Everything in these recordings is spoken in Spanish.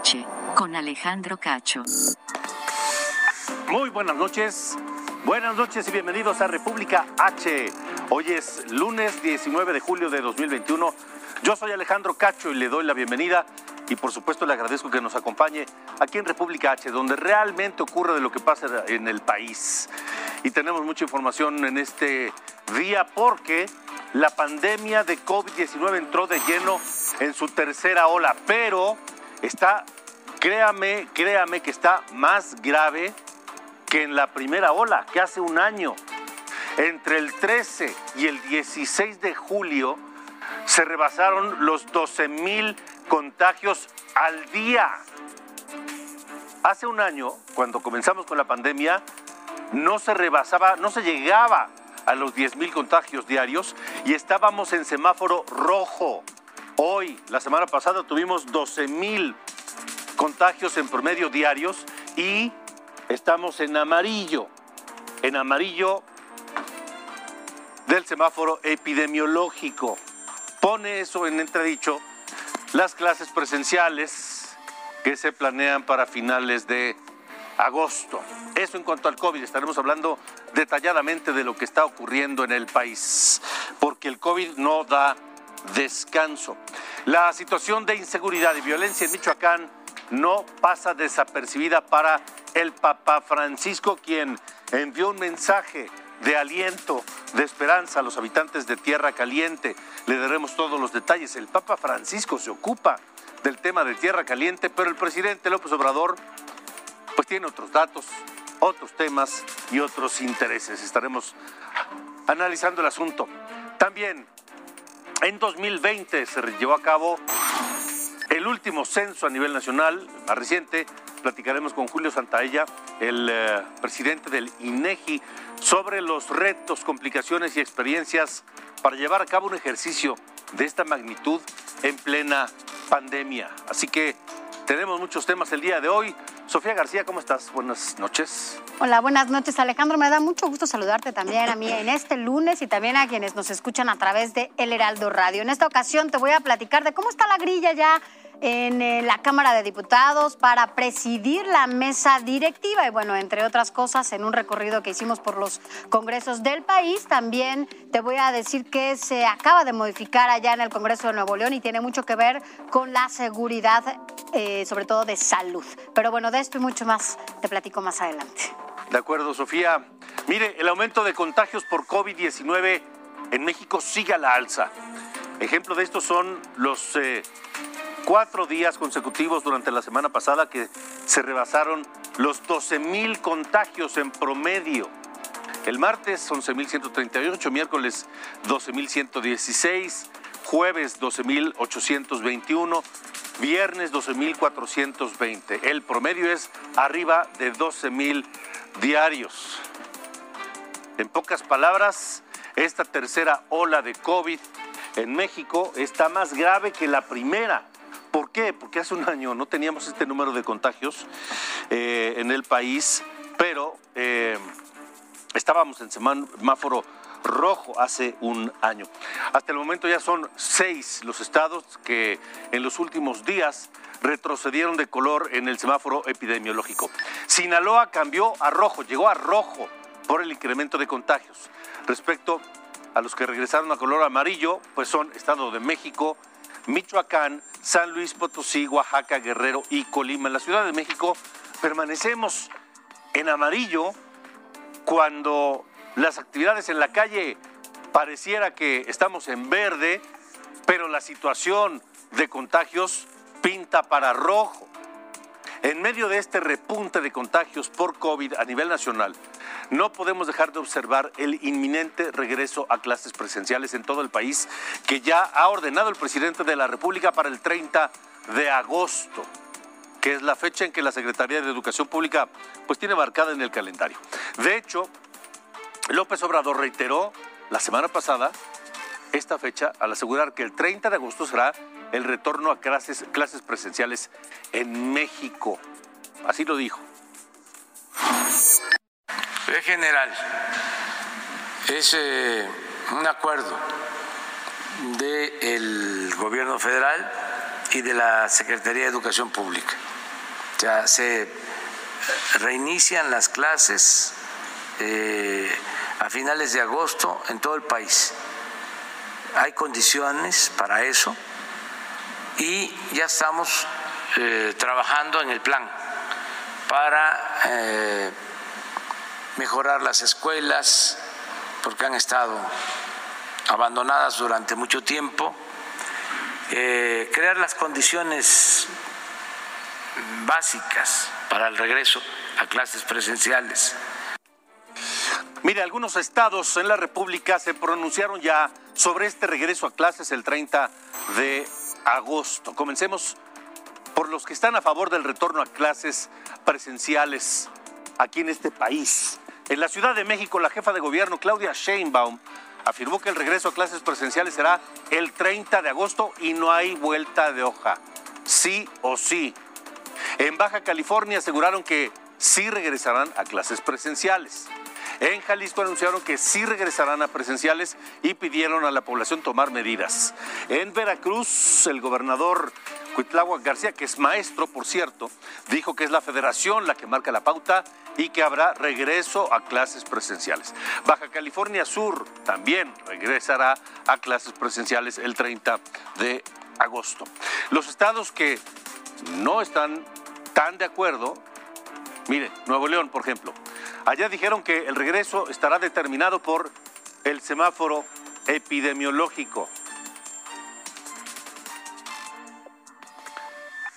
H, con Alejandro Cacho. Muy buenas noches. Buenas noches y bienvenidos a República H. Hoy es lunes 19 de julio de 2021. Yo soy Alejandro Cacho y le doy la bienvenida y por supuesto le agradezco que nos acompañe aquí en República H, donde realmente ocurre de lo que pasa en el país. Y tenemos mucha información en este día porque la pandemia de COVID-19 entró de lleno en su tercera ola, pero está, créame, créame que está más grave que en la primera ola, que hace un año. Entre el 13 y el 16 de julio se rebasaron los 12 mil contagios al día. Hace un año, cuando comenzamos con la pandemia, no se rebasaba, no se llegaba a los 10 mil contagios diarios y estábamos en semáforo rojo. Hoy, la semana pasada, tuvimos 12 mil contagios en promedio diarios y estamos en amarillo. En amarillo del semáforo epidemiológico. Pone eso en entredicho las clases presenciales que se planean para finales de agosto. Eso en cuanto al COVID, estaremos hablando detalladamente de lo que está ocurriendo en el país, porque el COVID no da descanso. La situación de inseguridad y violencia en Michoacán no pasa desapercibida para el Papa Francisco, quien envió un mensaje de aliento, de esperanza a los habitantes de Tierra Caliente. Le daremos todos los detalles. El Papa Francisco se ocupa del tema de Tierra Caliente, pero el presidente López Obrador pues tiene otros datos, otros temas y otros intereses. Estaremos analizando el asunto. También en 2020 se llevó a cabo el último censo a nivel nacional, más reciente. Platicaremos con Julio Santaella, el eh, presidente del INEGI, sobre los retos, complicaciones y experiencias para llevar a cabo un ejercicio de esta magnitud en plena pandemia. Así que tenemos muchos temas el día de hoy. Sofía García, ¿cómo estás? Buenas noches. Hola, buenas noches Alejandro. Me da mucho gusto saludarte también a mí en este lunes y también a quienes nos escuchan a través de El Heraldo Radio. En esta ocasión te voy a platicar de cómo está la grilla ya en eh, la Cámara de Diputados para presidir la mesa directiva y bueno, entre otras cosas, en un recorrido que hicimos por los congresos del país, también te voy a decir que se acaba de modificar allá en el Congreso de Nuevo León y tiene mucho que ver con la seguridad, eh, sobre todo de salud. Pero bueno, de esto y mucho más te platico más adelante. De acuerdo, Sofía. Mire, el aumento de contagios por COVID-19 en México sigue a la alza. Ejemplo de esto son los eh, cuatro días consecutivos durante la semana pasada que se rebasaron los 12 mil contagios en promedio. El martes 11.138, miércoles 12.116, jueves 12.821, viernes 12.420. El promedio es arriba de 12.000 diarios. En pocas palabras, esta tercera ola de COVID en México está más grave que la primera. ¿Por qué? Porque hace un año no teníamos este número de contagios eh, en el país, pero eh, estábamos en semáforo rojo hace un año. Hasta el momento ya son seis los estados que en los últimos días retrocedieron de color en el semáforo epidemiológico. Sinaloa cambió a rojo, llegó a rojo por el incremento de contagios. Respecto a los que regresaron a color amarillo, pues son Estado de México, Michoacán, San Luis Potosí, Oaxaca, Guerrero y Colima. En la Ciudad de México permanecemos en amarillo cuando las actividades en la calle pareciera que estamos en verde, pero la situación de contagios pinta para rojo. En medio de este repunte de contagios por COVID a nivel nacional, no podemos dejar de observar el inminente regreso a clases presenciales en todo el país que ya ha ordenado el presidente de la República para el 30 de agosto que es la fecha en que la Secretaría de Educación Pública pues tiene marcada en el calendario. De hecho, López Obrador reiteró la semana pasada esta fecha al asegurar que el 30 de agosto será el retorno a clases, clases presenciales en México. Así lo dijo. En general, es eh, un acuerdo del gobierno federal y de la Secretaría de Educación Pública. Ya se reinician las clases eh, a finales de agosto en todo el país. Hay condiciones para eso y ya estamos eh, trabajando en el plan para eh, mejorar las escuelas porque han estado abandonadas durante mucho tiempo, eh, crear las condiciones básicas para el regreso a clases presenciales. Mire, algunos estados en la República se pronunciaron ya sobre este regreso a clases el 30 de agosto. Comencemos por los que están a favor del retorno a clases presenciales aquí en este país. En la Ciudad de México, la jefa de gobierno, Claudia Sheinbaum, afirmó que el regreso a clases presenciales será el 30 de agosto y no hay vuelta de hoja. Sí o sí. En Baja California aseguraron que sí regresarán a clases presenciales. En Jalisco anunciaron que sí regresarán a presenciales y pidieron a la población tomar medidas. En Veracruz, el gobernador Cuitláhuac García, que es maestro, por cierto, dijo que es la federación la que marca la pauta y que habrá regreso a clases presenciales. Baja California Sur también regresará a clases presenciales el 30 de agosto. Los estados que no están tan de acuerdo, mire, Nuevo León, por ejemplo, allá dijeron que el regreso estará determinado por el semáforo epidemiológico.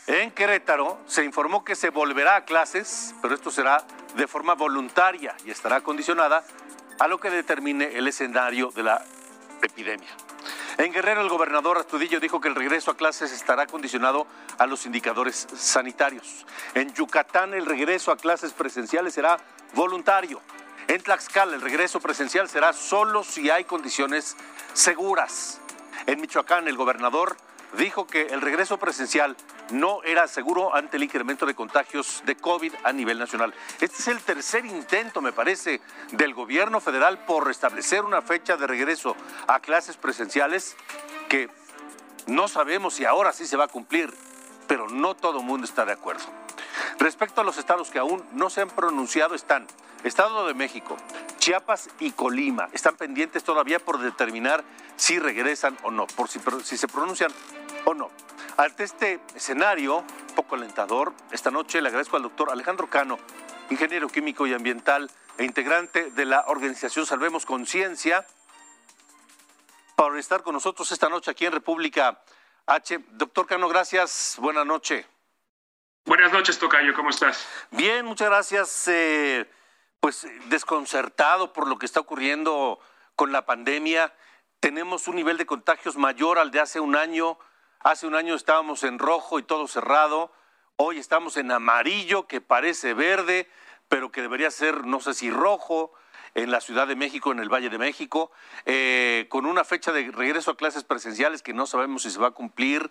En Querétaro se informó que se volverá a clases, pero esto será de forma voluntaria y estará condicionada a lo que determine el escenario de la epidemia. En Guerrero, el gobernador Astudillo dijo que el regreso a clases estará condicionado a los indicadores sanitarios. En Yucatán, el regreso a clases presenciales será voluntario. En Tlaxcala, el regreso presencial será solo si hay condiciones seguras. En Michoacán, el gobernador dijo que el regreso presencial no era seguro ante el incremento de contagios de COVID a nivel nacional. Este es el tercer intento, me parece, del gobierno federal por restablecer una fecha de regreso a clases presenciales que no sabemos si ahora sí se va a cumplir, pero no todo el mundo está de acuerdo. Respecto a los estados que aún no se han pronunciado, están Estado de México, Chiapas y Colima. Están pendientes todavía por determinar si regresan o no, por si, se pronuncian o no. Ante este escenario poco alentador, esta noche le agradezco al doctor Alejandro Cano, ingeniero químico y ambiental e integrante de la organización Salvemos Conciencia, por estar con nosotros esta noche aquí en República H. Doctor Cano, gracias. Buenas noches. Buenas noches, Tocayo. ¿Cómo estás? Bien, muchas gracias. Eh, pues desconcertado por lo que está ocurriendo con la pandemia. Tenemos un nivel de contagios mayor al de hace un año. Hace un año estábamos en rojo y todo cerrado. Hoy estamos en amarillo, que parece verde, pero que debería ser, no sé si rojo, en la Ciudad de México, en el Valle de México, eh, con una fecha de regreso a clases presenciales que no sabemos si se va a cumplir,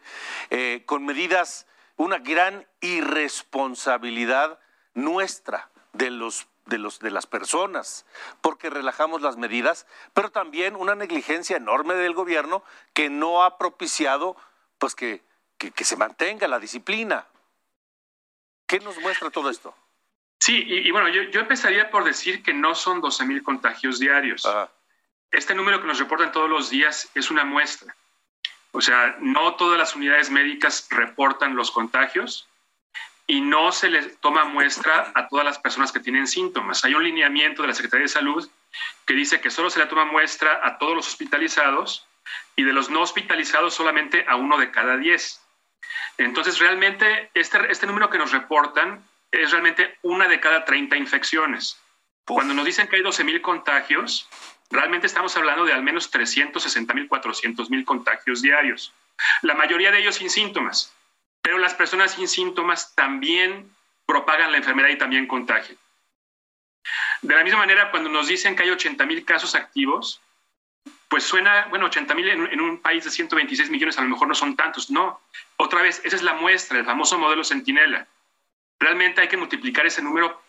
eh, con medidas, una gran irresponsabilidad nuestra de los de, los, de las personas, porque relajamos las medidas, pero también una negligencia enorme del gobierno que no ha propiciado pues que, que, se mantenga la disciplina. ¿Qué nos muestra todo esto? Sí, y, bueno, yo, yo, empezaría por decir que no son 12 mil contagios diarios. Este número que nos reportan todos los días es una muestra. O sea, no todas las unidades médicas reportan los contagios, y no se les toma muestra a todas las personas que tienen síntomas. Hay un lineamiento de la Secretaría de Salud que dice que solo se le toma muestra a todos los hospitalizados y de los no hospitalizados solamente a uno de cada diez. Entonces, realmente, este, este número que nos reportan es realmente una de cada 30 infecciones. Cuando nos dicen que hay 12 mil contagios, realmente estamos hablando de al menos 360 mil, 400 mil contagios diarios. La mayoría de ellos sin síntomas, pero las personas sin síntomas también propagan la enfermedad y también contagian. De la misma manera, cuando nos dicen que hay 80 mil casos activos, pues suena, bueno, 80 mil en, un país de 126 millones a lo mejor no son tantos. No, otra vez, esa es la muestra, el famoso modelo Centinela. Realmente hay que multiplicar ese número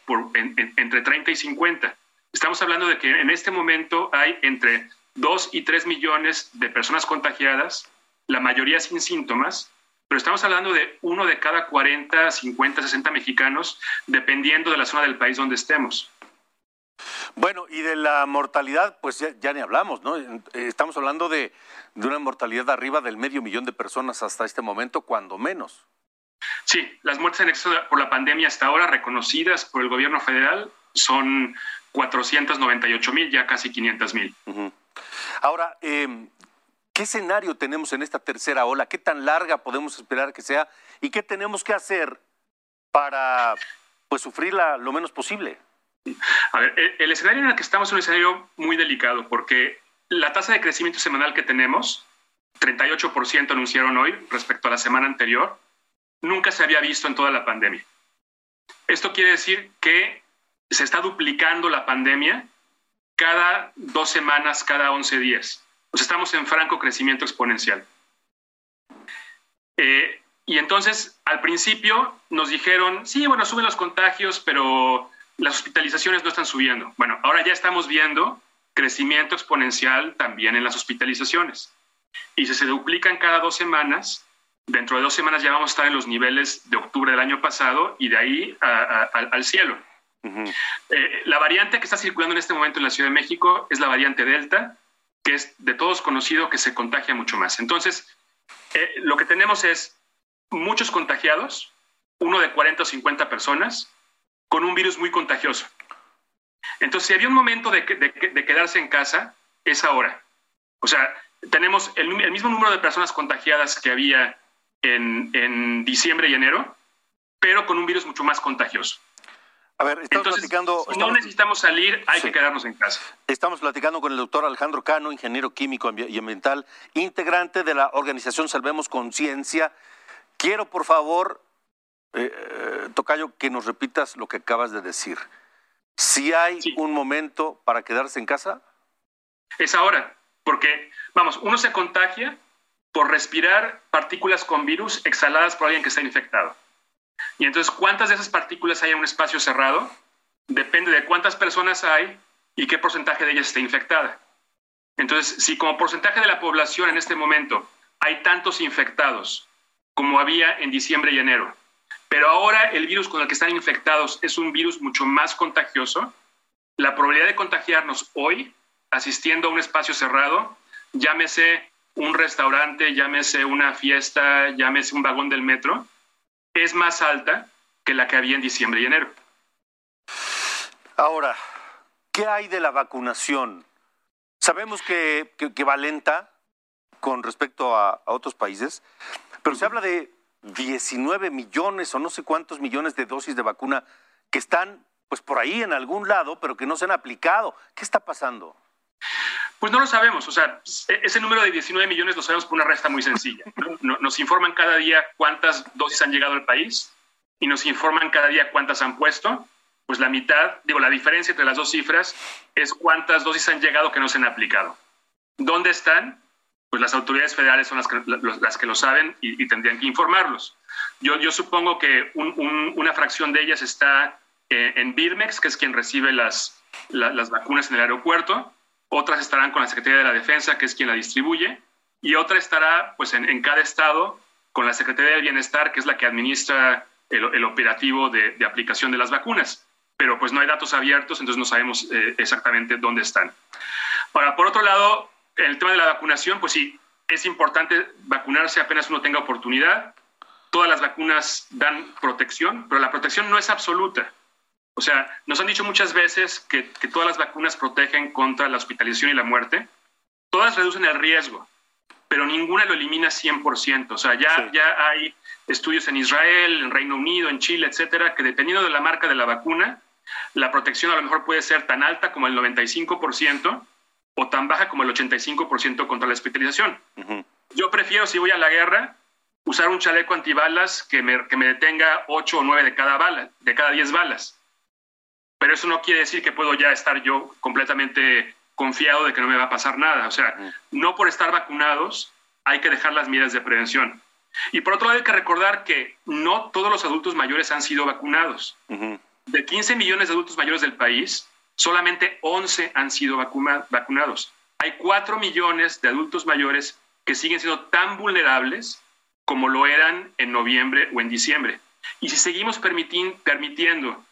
entre 30 y 50. Estamos hablando de que en este momento hay entre 2 y 3 millones de personas contagiadas, la mayoría sin síntomas, pero estamos hablando de uno de cada 40, 50, 60 mexicanos, dependiendo de la zona del país donde estemos. Bueno, y de la mortalidad, pues ya, ni hablamos, ¿no? Eh, estamos hablando de, una mortalidad arriba del medio millón de personas hasta este momento, cuando menos. Sí, las muertes en exceso por la pandemia hasta ahora reconocidas por el gobierno federal son 498 mil, ya casi 500 mil. Ahora, em, ¿qué escenario tenemos en esta tercera ola? ¿Qué tan larga podemos esperar que sea? ¿Y qué tenemos que hacer para pues, sufrirla lo menos posible? A ver, el, escenario en el que estamos es un escenario muy delicado porque la tasa de crecimiento semanal que tenemos, 38% anunciaron hoy respecto a la semana anterior, nunca se había visto en toda la pandemia. Esto quiere decir que se está duplicando la pandemia cada dos semanas, cada 11 días. Pues estamos en franco crecimiento exponencial. Eh, y entonces, al principio nos dijeron, sí, bueno, suben los contagios, pero las hospitalizaciones no están subiendo. Bueno, ahora ya estamos viendo crecimiento exponencial también en las hospitalizaciones. Y si se duplican cada dos semanas, dentro de dos semanas ya vamos a estar en los niveles de octubre del año pasado y de ahí al cielo. Eh, la variante que está circulando en este momento en la Ciudad de México es la variante Delta, que es de todos conocido que se contagia mucho más. Entonces, eh, lo que tenemos es muchos contagiados, uno de 40 o 50 personas, con un virus muy contagioso. Entonces, si había un momento de, quedarse en casa, es ahora. O sea, tenemos el, mismo número de personas contagiadas que había en, diciembre y enero, pero con un virus mucho más contagioso. A ver, estamos platicando. no necesitamos salir, hay que quedarnos en casa. Estamos platicando con el doctor Alejandro Cano, ingeniero químico y ambiental, integrante de la organización Salvemos Conciencia. Quiero, por favor, eh, eh, Tocayo, que nos repitas lo que acabas de decir. Si hay un momento para quedarse en casa. Es ahora, porque, vamos, uno se contagia por respirar partículas con virus exhaladas por alguien que está infectado. Y entonces, ¿cuántas de esas partículas hay en un espacio cerrado? Depende de cuántas personas hay y qué porcentaje de ellas está infectada. Entonces, si como porcentaje de la población en este momento hay tantos infectados como había en diciembre y enero, pero ahora el virus con el que están infectados es un virus mucho más contagioso. La probabilidad de contagiarnos hoy, asistiendo a un espacio cerrado, llámese un restaurante, llámese una fiesta, llámese un vagón del metro, es más alta que la que había en diciembre y enero. Ahora, ¿qué hay de la vacunación? Sabemos que, va lenta con respecto a otros países, pero se habla de 19 millones o no sé cuántos millones de dosis de vacuna que están pues por ahí en algún lado, pero que no se han aplicado. ¿Qué está pasando? Pues no lo sabemos, o sea, ese número de 19 millones lo sabemos por una resta muy sencilla. Nos informan cada día cuántas dosis han llegado al país y nos informan cada día cuántas han puesto. Pues la mitad, digo, la diferencia entre las dos cifras es cuántas dosis han llegado que no se han aplicado. ¿Dónde están? pues las autoridades federales son las que, las que lo saben y, tendrían que informarlos. Yo, yo supongo que una fracción de ellas está eh, en Birmex, que es quien recibe las, las vacunas en el aeropuerto, otras estarán con la Secretaría de la Defensa, que es quien la distribuye, y otra estará pues, en, cada estado con la Secretaría del Bienestar, que es la que administra el, operativo de, aplicación de las vacunas. Pero pues no hay datos abiertos, entonces no sabemos eh, exactamente dónde están. Ahora, por otro lado, el tema de la vacunación, pues sí, es importante vacunarse apenas uno tenga oportunidad. Todas las vacunas dan protección, pero la protección no es absoluta. O sea, nos han dicho muchas veces que, todas las vacunas protegen contra la hospitalización y la muerte. Todas reducen el riesgo, pero ninguna lo elimina 100%. O sea, ya, ya hay estudios en Israel, en Reino Unido, en Chile, etcétera, que dependiendo de la marca de la vacuna, la protección a lo mejor puede ser tan alta como el 95% o tan baja como el 85% contra la hospitalización. Yo prefiero, si voy a la guerra, usar un chaleco antibalas que me, que me detenga 8 o 9 de cada, bala, de cada 10 balas. Pero eso no quiere decir que puedo ya estar yo completamente confiado de que no me va a pasar nada. O sea, no por estar vacunados hay que dejar las medidas de prevención. Y por otro lado hay que recordar que no todos los adultos mayores han sido vacunados. De 15 millones de adultos mayores del país, solamente 11 han sido vacunados. Hay 4 millones de adultos mayores que siguen siendo tan vulnerables como lo eran en noviembre o en diciembre. Y si seguimos permitiendo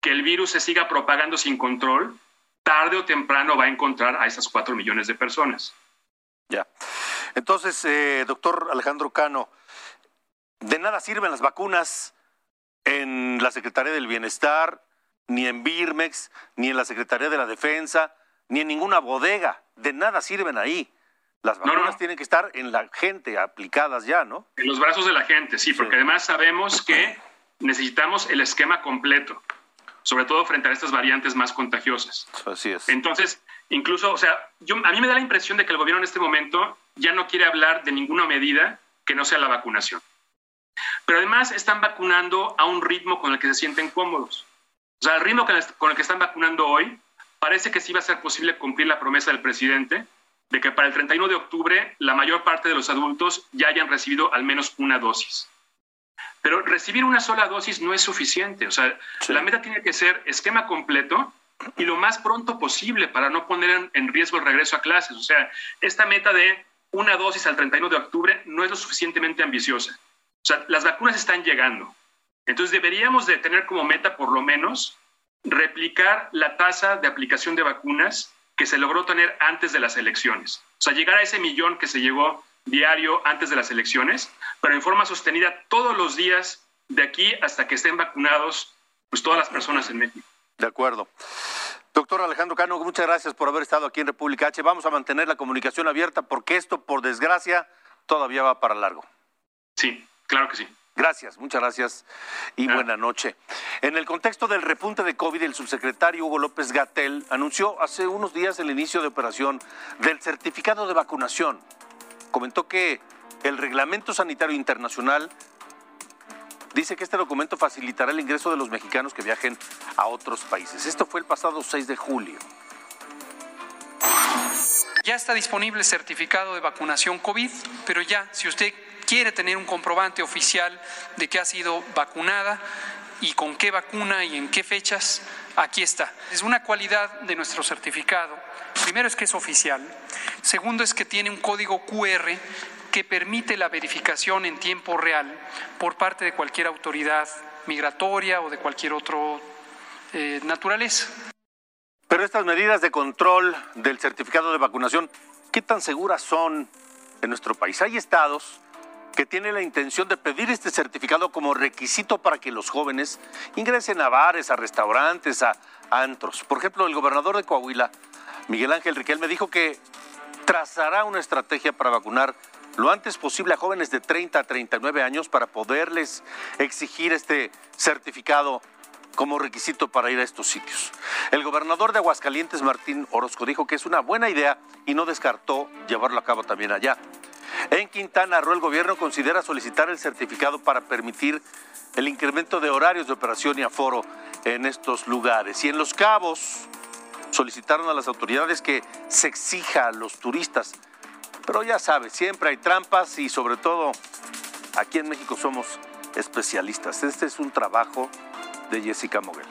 que el virus se siga propagando sin control, tarde o temprano va a encontrar a esas cuatro millones de personas. Ya. Entonces, eh, doctor Alejandro Cano, de nada sirven las vacunas en la Secretaría del Bienestar, ni en Birmex, ni en la Secretaría de la Defensa, ni en ninguna bodega. De nada sirven ahí. Las vacunas tienen que estar en la gente, aplicadas ya, ¿no? En los brazos de la gente, sí, porque además sabemos que necesitamos el esquema completo sobre todo frente a estas variantes más contagiosas. Así es. Entonces, incluso, o sea, yo, a mí me da la impresión de que el gobierno en este momento ya no quiere hablar de ninguna medida que no sea la vacunación. Pero además están vacunando a un ritmo con el que se sienten cómodos. O sea, el ritmo con el que están vacunando hoy parece que sí va a ser posible cumplir la promesa del presidente de que para el 31 de octubre la mayor parte de los adultos ya hayan recibido al menos una dosis. Pero recibir una sola dosis no es suficiente. O sea, la meta tiene que ser esquema completo y lo más pronto posible para no poner en, riesgo el regreso a clases. O sea, esta meta de una dosis al 31 de octubre no es lo suficientemente ambiciosa. O sea, las vacunas están llegando. Entonces deberíamos de tener como meta por lo menos replicar la tasa de aplicación de vacunas que se logró tener antes de las elecciones. O sea, llegar a ese millón que se llegó diario antes de las elecciones, pero en forma sostenida todos los días de aquí hasta que estén vacunados pues todas las personas en México. De acuerdo. Doctor Alejandro Cano, muchas gracias por haber estado aquí en República H. Vamos a mantener la comunicación abierta porque esto, por desgracia, todavía va para largo. Sí, claro que sí. Gracias, muchas gracias y buena noche. En el contexto del repunte de COVID, el subsecretario Hugo López Gatel anunció hace unos días el inicio de operación del certificado de vacunación comentó que el Reglamento Sanitario Internacional dice que este documento facilitará el ingreso de los mexicanos que viajen a otros países. Esto fue el pasado 6 de julio. Ya está disponible el certificado de vacunación COVID, pero ya, si usted quiere tener un comprobante oficial de que ha sido vacunada y con qué vacuna y en qué fechas, aquí está. Es una cualidad de nuestro certificado Primero es que es oficial. Segundo es que tiene un código QR que permite la verificación en tiempo real por parte de cualquier autoridad migratoria o de cualquier otro eh, naturaleza. Pero estas medidas de control del certificado de vacunación, ¿qué tan seguras son en nuestro país? Hay estados que tienen la intención de pedir este certificado como requisito para que los jóvenes ingresen a bares, a restaurantes, a antros. Por ejemplo, el gobernador de Coahuila Miguel Ángel Riquel me dijo que trazará una estrategia para vacunar lo antes posible a jóvenes de 30 a 39 años para poderles exigir este certificado como requisito para ir a estos sitios. El gobernador de Aguascalientes, Martín Orozco, dijo que es una buena idea y no descartó llevarlo a cabo también allá. En Quintana Roo, el gobierno considera solicitar el certificado para permitir el incremento de horarios de operación y aforo en estos lugares. Y en Los Cabos, solicitaron a las autoridades que se exija a los turistas. Pero ya sabes, siempre hay trampas y sobre todo aquí en México somos especialistas. Este es un trabajo de Jessica Moguel.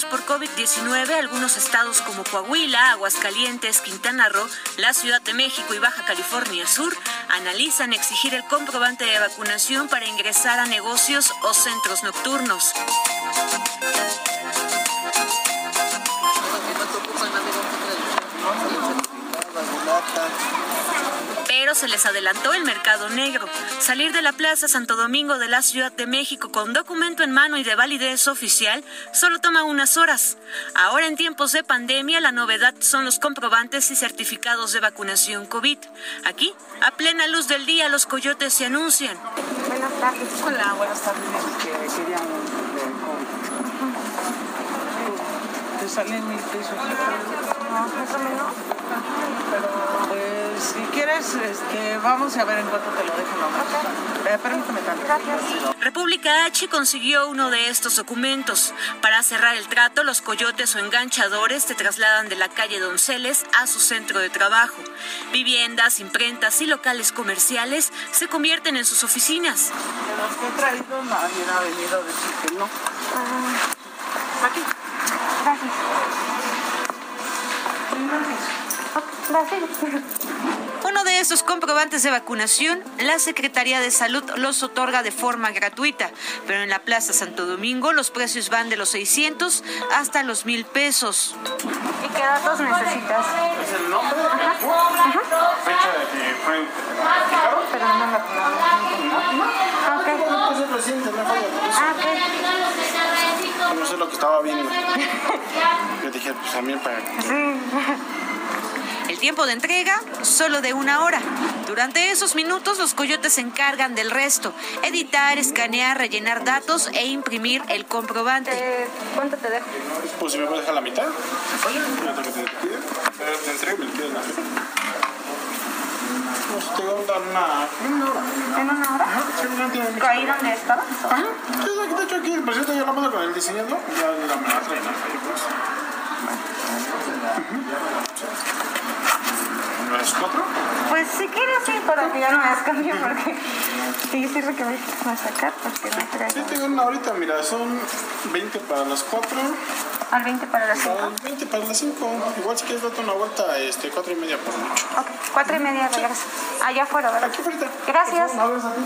Por COVID-19, algunos estados como Coahuila, Aguascalientes, Quintana Roo, la Ciudad de México y Baja California Sur analizan exigir el comprobante de vacunación para ingresar a negocios o centros nocturnos. Se les adelantó el mercado negro. Salir de la Plaza Santo Domingo de la Ciudad de México con documento en mano y de validez oficial solo toma unas horas. Ahora en tiempos de pandemia la novedad son los comprobantes y certificados de vacunación COVID. Aquí, a plena luz del día, los coyotes se anuncian. Buenas tardes. Hola, buenas tardes. Te salen mil pesos. No, eso menos. Pero si quieres, este, vamos a ver en cuánto te lo dejo nomás. Eh, permíteme tanto. Gracias. República H consiguió uno de estos documentos. Para cerrar el trato, los coyotes o enganchadores te trasladan de la calle Donceles a su centro de trabajo. Viviendas, imprentas y locales comerciales se convierten en sus oficinas. De los que he traído, nadie ha venido a decir que no. Ah, aquí. Gracias. Uno de esos comprobantes de vacunación, la Secretaría de Salud los otorga de forma gratuita, pero en la Plaza Santo Domingo los precios van de los 600 hasta los 1000 pesos. ¿Y qué datos necesitas? ¿Es el nombre? Ajá. Fecha de que fue Pero no me no Ah, ok. No sé lo que estaba viendo. Yo dije, pues también para... Sí. El tiempo de entrega, solo de una hora. Durante esos minutos los coyotes se encargan del resto, editar, escanear, rellenar datos e imprimir el comprobante. Eh, ¿Cuánto te dejo? Pues si me puedes dejar la mitad. Te entrego la Pues te dar una, una hora. ¿En una hora? Ajá, sí. ¿Ahí donde estaba? Ajá. Sí, de hecho aquí, cierto, yo la mando con el diseñador. Ya la me la traen ahí, pues. ¿Las cuatro? Pues si quieres sí, para que ya no me cambio porque sí sirve que me a sacar porque no traigo. Sí, tengo una ahorita, mira, son 20 para las 4. Al 20 para las 5. Al 20 para las 5. Igual si quieres date una vuelta, este, 4 y media por mucho. Ok, 4 y media regreso. Allá afuera, ¿verdad? Aquí afuera. Gracias. A ti.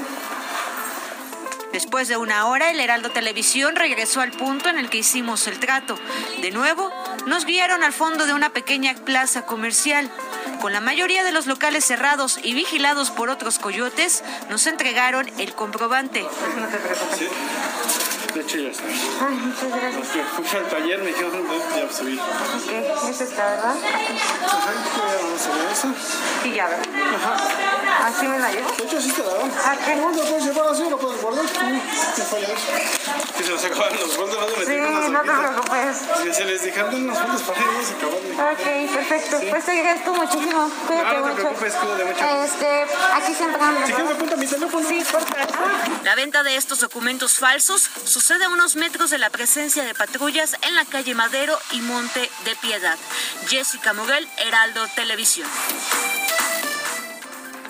Después de una hora, el Heraldo Televisión regresó al punto en el que hicimos el trato. De nuevo, nos guiaron al fondo de una pequeña plaza comercial. Con la mayoría de los locales cerrados y vigilados por otros coyotes, nos entregaron el comprobante. No te preocupes. Sí. De hecho, ya está. Ay, muchas gracias. Los que taller me dijeron, "No, ya subí. Ok, esa está, ¿verdad? Ajá, ya vamos a ver eso. Y ya, ¿verdad? Ajá. ¿Así me la llevo? De hecho, sí te la dan. ¿Ah, qué? No, lo puedes llevar así, lo puedes guardar. No falla eso. Que se nos acaban los fondos, no Sí, no te preocupes. Si se les dejan unos fondos para ellos. Ok, perfecto. Pues te agradezco muchísimo. Cuídate No, no te mucho. preocupes, cuídate mucho. Este, aquí siempre ando. Si quieres, apunta mi teléfono. Sí, por favor. La venta de estos documentos falsos sucede a unos metros de la presencia de patrullas en la calle Madero y Monte de Piedad. Jessica Moguel, Heraldo Televisión.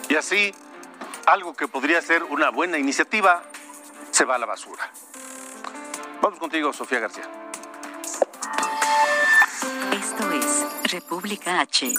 Y así, algo que podría ser una buena iniciativa se va a la basura. Vamos contigo, Sofía García. Esto es República H.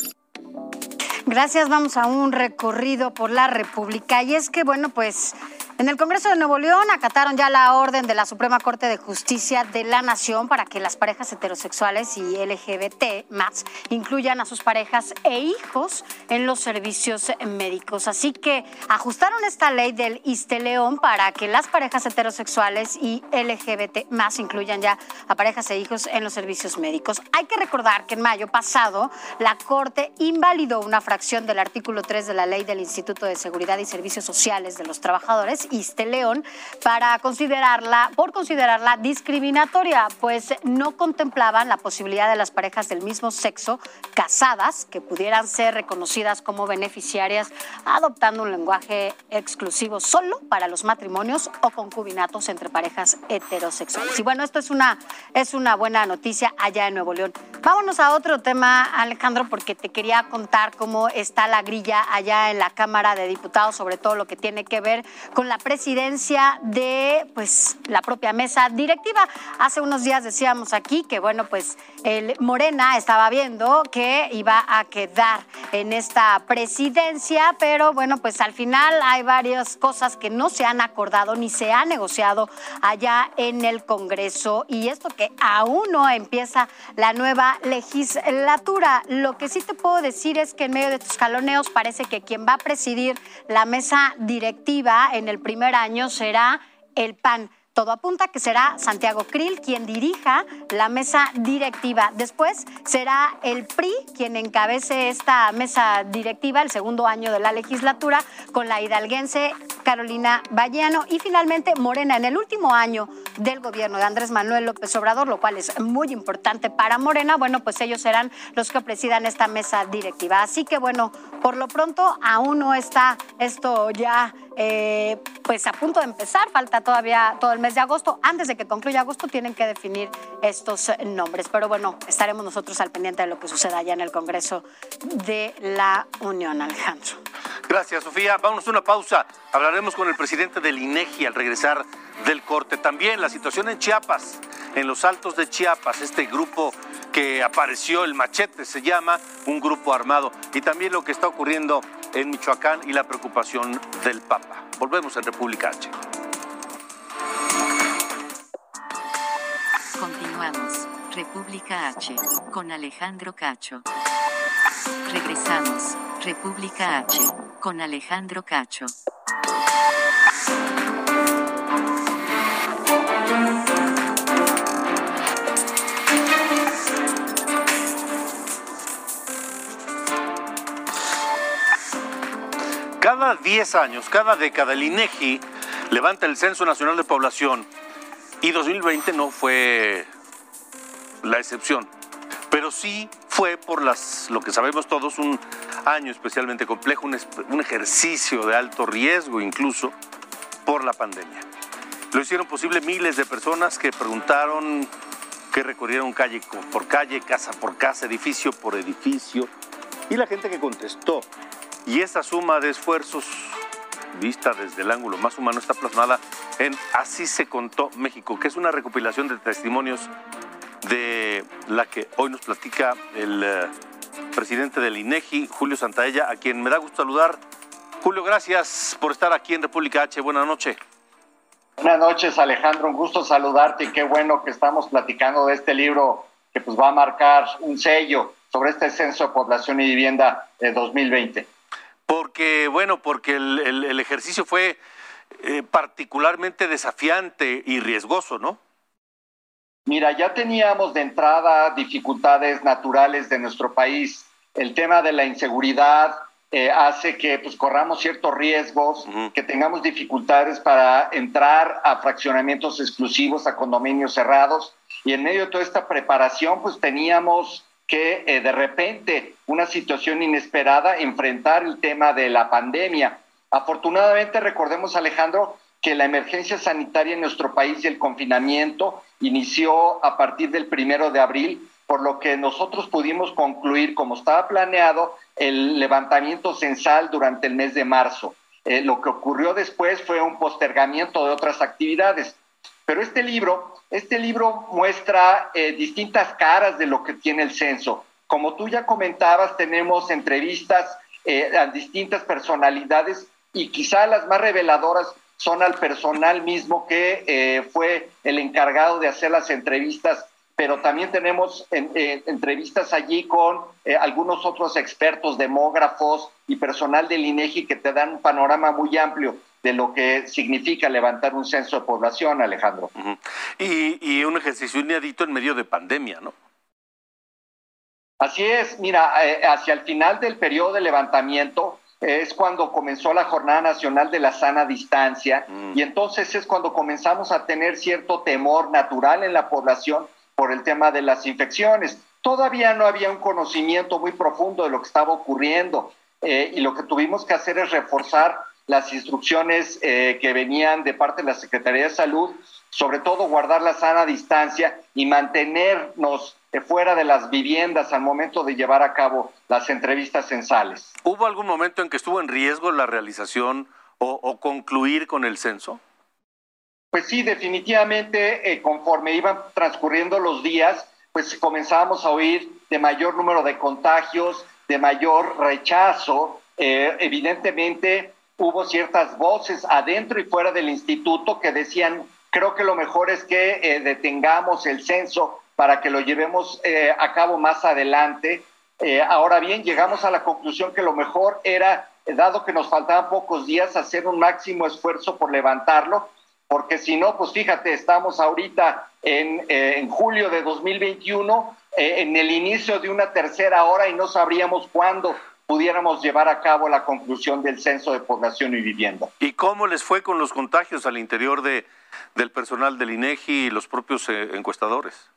Gracias, vamos a un recorrido por la República. Y es que, bueno, pues en el Congreso de Nuevo León acataron ya la orden de la Suprema Corte de Justicia de la Nación para que las parejas heterosexuales y LGBT más incluyan a sus parejas e hijos en los servicios médicos. Así que ajustaron esta ley del Iste León para que las parejas heterosexuales y LGBT más incluyan ya a parejas e hijos en los servicios médicos. Hay que recordar que en mayo pasado la Corte invalidó una fracción del artículo 3 de la ley del Instituto de Seguridad y Servicios Sociales de los Trabajadores, Iste León, para considerarla, por considerarla discriminatoria, pues no contemplaban la posibilidad de las parejas del mismo sexo casadas que pudieran ser reconocidas como beneficiarias adoptando un lenguaje exclusivo solo para los matrimonios o concubinatos entre parejas heterosexuales. Y bueno, esto es una, es una buena noticia allá en Nuevo León. Vámonos a otro tema, Alejandro, porque te quería contar cómo está la grilla allá en la Cámara de Diputados, sobre todo lo que tiene que ver con presidencia de pues la propia mesa directiva. Hace unos días decíamos aquí que bueno, pues el Morena estaba viendo que iba a quedar en esta presidencia, pero bueno, pues al final hay varias cosas que no se han acordado ni se han negociado allá en el Congreso y esto que aún no empieza la nueva la legislatura. Lo que sí te puedo decir es que en medio de estos jaloneos parece que quien va a presidir la mesa directiva en el primer año será el PAN. Todo apunta que será Santiago Krill quien dirija la mesa directiva. Después será el PRI quien encabece esta mesa directiva el segundo año de la legislatura con la hidalguense Carolina Vallano y finalmente Morena en el último año del gobierno de Andrés Manuel López Obrador, lo cual es muy importante para Morena. Bueno, pues ellos serán los que presidan esta mesa directiva. Así que bueno, por lo pronto aún no está esto ya eh, pues a punto de empezar, falta todavía todo el mes de agosto. Antes de que concluya agosto tienen que definir estos nombres. Pero bueno, estaremos nosotros al pendiente de lo que suceda allá en el Congreso de la Unión, Alejandro. Gracias, Sofía. Vámonos a una pausa. Con el presidente del INEGI al regresar del corte. También la situación en Chiapas, en los altos de Chiapas, este grupo que apareció, el machete se llama, un grupo armado. Y también lo que está ocurriendo en Michoacán y la preocupación del Papa. Volvemos en República H. Continuamos. República H. Con Alejandro Cacho. Regresamos. República H. Con Alejandro Cacho. Cada 10 años, cada década, el INEGI levanta el Censo Nacional de Población y 2020 no fue la excepción, pero sí fue por las, lo que sabemos todos, un año especialmente complejo, un, ejercicio de alto riesgo incluso por la pandemia. Lo hicieron posible miles de personas que preguntaron, que recorrieron calle por calle, casa por casa, edificio por edificio, y la gente que contestó y esa suma de esfuerzos, vista desde el ángulo más humano, está plasmada en Así se contó México, que es una recopilación de testimonios de la que hoy nos platica el eh, presidente del INEGI, Julio Santaella, a quien me da gusto saludar. Julio, gracias por estar aquí en República H. Buenas noches. Buenas noches, Alejandro. Un gusto saludarte y qué bueno que estamos platicando de este libro que pues va a marcar un sello sobre este censo de población y vivienda de 2020. Porque, bueno, porque el, ejercicio fue eh, particularmente desafiante y riesgoso, ¿no? Mira, ya teníamos de entrada dificultades naturales de nuestro país. El tema de la inseguridad eh, hace que pues, corramos ciertos riesgos, que tengamos dificultades para entrar a fraccionamientos exclusivos, a condominios cerrados. Y en medio de toda esta preparación, pues teníamos que eh, de repente una situación inesperada enfrentar el tema de la pandemia. Afortunadamente, recordemos, Alejandro, que la emergencia sanitaria en nuestro país y el confinamiento inició a partir del primero de abril, por lo que nosotros pudimos concluir, como estaba planeado, el levantamiento censal durante el mes de marzo. Eh, lo que ocurrió después fue un postergamiento de otras actividades. Pero este libro este libro muestra eh, distintas caras de lo que tiene el censo. Como tú ya comentabas, tenemos entrevistas eh, a distintas personalidades y quizá las más reveladoras son al personal mismo que eh, fue el encargado de hacer las entrevistas, pero también tenemos entrevistas allí con algunos otros expertos, demógrafos y personal del INEGI que te dan un panorama muy amplio de lo que significa levantar un censo de población, Alejandro. y, un ejercicio inédito en medio de pandemia, ¿no? Así es, mira, eh, hacia el final del periodo de levantamiento es cuando comenzó la Jornada Nacional de la Sana Distancia mm. y entonces es cuando comenzamos a tener cierto temor natural en la población por el tema de las infecciones. Todavía no había un conocimiento muy profundo de lo que estaba ocurriendo eh, y lo que tuvimos que hacer es reforzar las instrucciones eh, que venían de parte de la Secretaría de Salud, sobre todo guardar la sana distancia y mantenernos eh, fuera de las viviendas al momento de llevar a cabo las entrevistas censales. ¿Hubo algún momento en que estuvo en riesgo la realización o, concluir con el censo? Pues sí, definitivamente, eh, conforme iban transcurriendo los días, pues comenzábamos a oír de mayor número de contagios, de mayor rechazo. evidentemente, hubo ciertas voces adentro y fuera del instituto que decían, creo que lo mejor es que eh, detengamos el censo para que lo llevemos eh, a cabo más adelante. Eh, ahora bien, llegamos a la conclusión que lo mejor era, dado que nos faltaban pocos días, hacer un máximo esfuerzo por levantarlo, porque si no, pues fíjate, estamos ahorita en, en julio de 2021, en el inicio de una tercera hora y no sabríamos cuándo pudiéramos llevar a cabo la conclusión del censo de población y vivienda. ¿Y cómo les fue con los contagios al interior de, del personal del INEGI y los propios eh, encuestadores?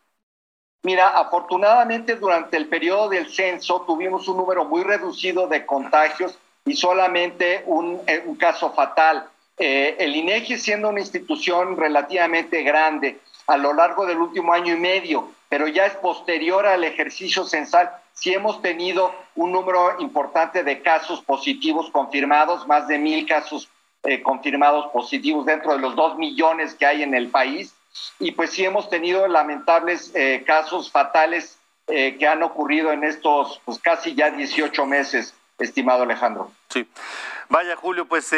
Mira, afortunadamente durante el periodo del censo tuvimos un número muy reducido de contagios y solamente un, eh, un caso fatal. Eh, el INEGI siendo una institución relativamente grande a lo largo del último año y medio, pero ya es posterior al ejercicio censal, sí hemos tenido un número importante de casos positivos confirmados, más de mil casos eh, confirmados positivos dentro de los dos millones que hay en el país. Y pues sí hemos tenido lamentables eh, casos fatales eh, que han ocurrido en estos pues, casi ya 18 meses, estimado Alejandro. Sí. Vaya, Julio, pues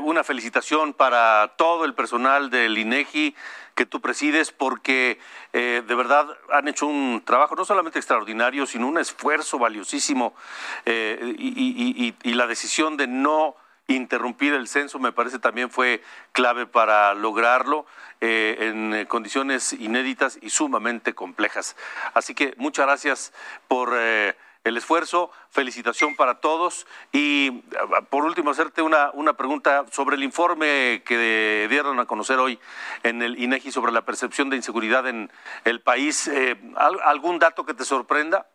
una felicitación para todo el personal del INEGI que tú presides, porque eh, de verdad han hecho un trabajo no solamente extraordinario, sino un esfuerzo valiosísimo eh, y, la decisión de no interrumpir el censo me parece también fue clave para lograrlo eh, en condiciones inéditas y sumamente complejas. Así que muchas gracias por el esfuerzo, felicitación para todos. Y ah, por último, hacerte una, una pregunta sobre el informe que dieron a conocer hoy en el INEGI sobre la percepción de inseguridad en el país. Eh, ¿Algún dato que te sorprenda?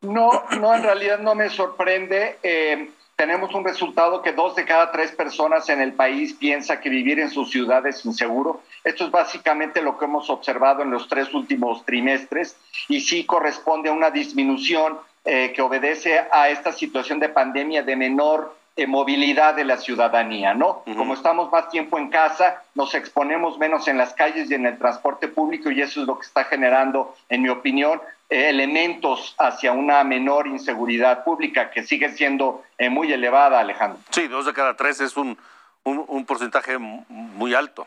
No, no, en realidad no me sorprende. Eh, tenemos un resultado que dos de cada tres personas en el país piensa que vivir en sus ciudades es inseguro. Esto es básicamente lo que hemos observado en los tres últimos trimestres y sí corresponde a una disminución eh, que obedece a esta situación de pandemia de menor eh, movilidad de la ciudadanía, ¿no? Como estamos más tiempo en casa, nos exponemos menos en las calles y en el transporte público y eso es lo que está generando, en mi opinión, eh, elementos hacia una menor inseguridad pública que sigue siendo eh, muy elevada, Alejandro. Sí, dos de cada tres es un, un, porcentaje muy alto.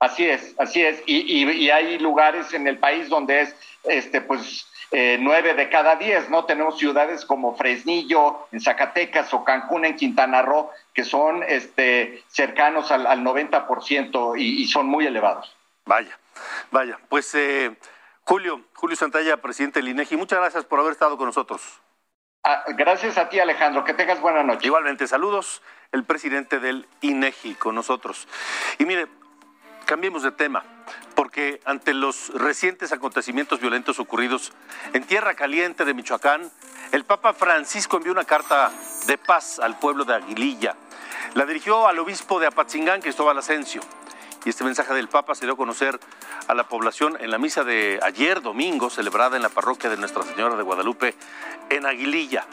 Así es, así es. Y, y, hay lugares en el país donde es, este, pues, eh, nueve de cada diez, ¿no? Tenemos ciudades como Fresnillo, en Zacatecas, o Cancún, en Quintana Roo, que son este, cercanos al, al 90% y, y son muy elevados. Vaya, vaya. Pues eh, Julio, Julio Santalla, presidente del INEGI, muchas gracias por haber estado con nosotros. Ah, gracias a ti, Alejandro. Que tengas buena noche. Igualmente, saludos, el presidente del INEGI con nosotros. Y mire, cambiemos de tema, porque ante los recientes acontecimientos violentos ocurridos en Tierra Caliente de Michoacán, el Papa Francisco envió una carta de paz al pueblo de Aguililla. La dirigió al obispo de Apatzingán, Cristóbal Asensio. Y este mensaje del Papa se dio a conocer a la población en la misa de ayer domingo, celebrada en la parroquia de Nuestra Señora de Guadalupe, en Aguililla.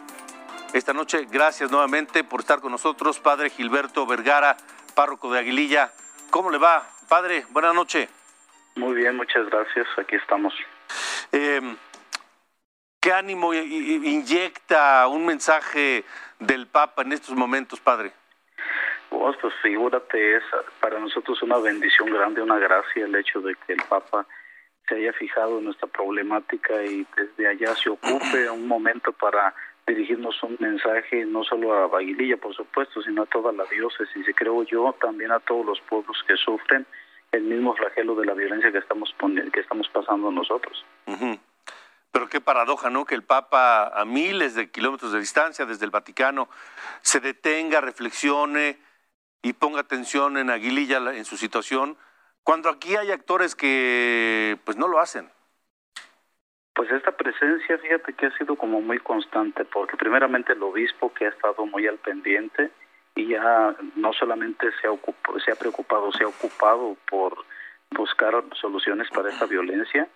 Esta noche, gracias nuevamente por estar con nosotros, Padre Gilberto Vergara, párroco de Aguililla. ¿Cómo le va, Padre? Buenas noches. Muy bien, muchas gracias. Aquí estamos. Eh, ¿Qué ánimo inyecta un mensaje del Papa en estos momentos, Padre? pues figúrate, es para nosotros una bendición grande, una gracia el hecho de que el Papa se haya fijado en nuestra problemática y desde allá se ocupe un momento para dirigirnos un mensaje no solo a Baguililla, por supuesto, sino a toda la diócesis y creo yo también a todos los pueblos que sufren el mismo flagelo de la violencia que estamos que estamos pasando nosotros. Pero qué paradoja, ¿no? Que el Papa a miles de kilómetros de distancia desde el Vaticano se detenga, reflexione, y ponga atención en Aguililla en su situación, cuando aquí hay actores que pues no lo hacen. Pues esta presencia, fíjate que ha sido como muy constante, porque primeramente el obispo que ha estado muy al pendiente y ya no solamente se ha, se ha preocupado, se ha ocupado por buscar soluciones para esta violencia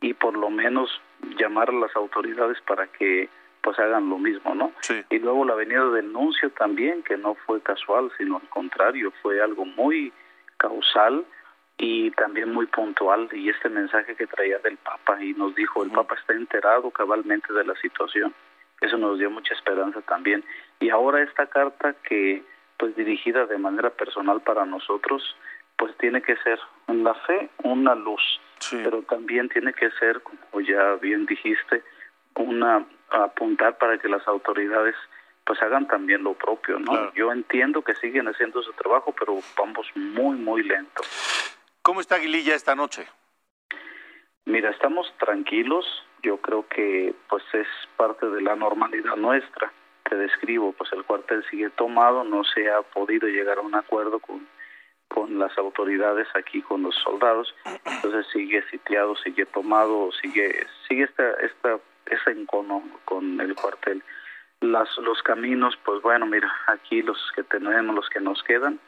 y por lo menos llamar a las autoridades para que pues hagan lo mismo, ¿no? Y luego la venida del nuncio también, que no fue casual, sino al contrario, fue algo muy causal y también muy puntual. Y este mensaje que traía del Papa y nos dijo, el Papa está enterado cabalmente de la situación. Eso nos dio mucha esperanza también. Y ahora esta carta que, pues dirigida de manera personal para nosotros, pues tiene que ser en la fe una luz. pero también tiene que ser, como ya bien dijiste, una apuntar para que las autoridades pues hagan también lo propio, ¿no? Yo entiendo que siguen haciendo su trabajo, pero vamos muy, muy lento. ¿Cómo está Aguililla esta noche? Mira, estamos tranquilos. Yo creo que pues es parte de la normalidad nuestra. Te describo, pues el cuartel sigue tomado, no se ha podido llegar a un acuerdo con con las autoridades aquí con los soldados entonces sigue sitiado sigue tomado sigue sigue esta esta ese encono con el cuartel las, los caminos, pues bueno, mira, aquí los que tenemos, los que nos quedan,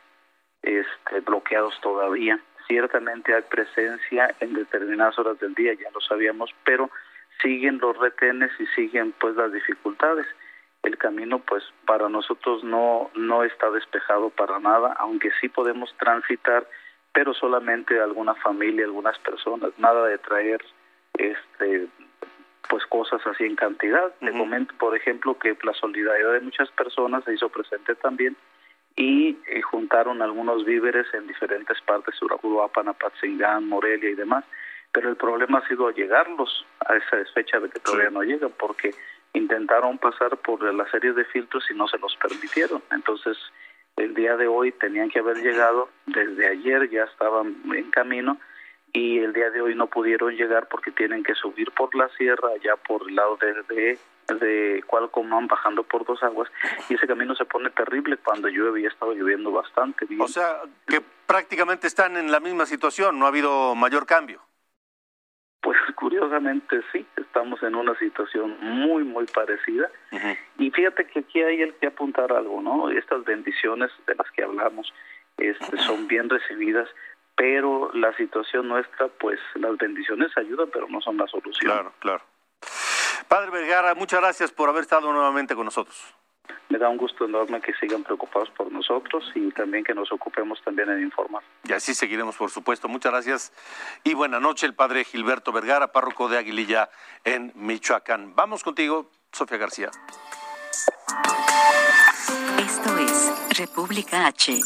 este, bloqueados todavía. Ciertamente hay presencia en determinadas horas del día, ya lo sabíamos, pero siguen los retenes y siguen pues las dificultades. El camino pues para nosotros no no está despejado para nada, aunque sí podemos transitar, pero solamente alguna familia, algunas personas, nada de traer este pues cosas así en cantidad. De momento, por ejemplo, que la solidaridad de muchas personas se hizo presente también y, eh, juntaron algunos víveres en diferentes partes, Uruapan, Apatzingán, Morelia y demás. Pero el problema ha sido llegarlos a esa fecha de que todavía no llegan, porque intentaron pasar por la serie de filtros y no se los permitieron. Entonces, el día de hoy tenían que haber llegado, desde ayer ya estaban en camino, y el día de hoy no pudieron llegar porque tienen que subir por la sierra allá por el lado de, de, de Cualcomán bajando por dos aguas y ese camino se pone terrible cuando llueve y ha estado lloviendo bastante bien. O sea, que prácticamente están en la misma situación, no ha habido mayor cambio. Pues curiosamente sí, estamos en una situación muy, muy parecida. Y fíjate que aquí hay el que apuntar algo, ¿no? Estas bendiciones de las que hablamos este, son bien recibidas, pero la situación nuestra, pues las bendiciones ayudan, pero no son la solución. Claro, claro. Padre Vergara, muchas gracias por haber estado nuevamente con nosotros. Me da un gusto enorme que sigan preocupados por nosotros y también que nos ocupemos también en informar. Y así seguiremos, por supuesto. Muchas gracias y buena noche, el Padre Gilberto Vergara, párroco de Aguililla en Michoacán. Vamos contigo, Sofía García. Esto es República H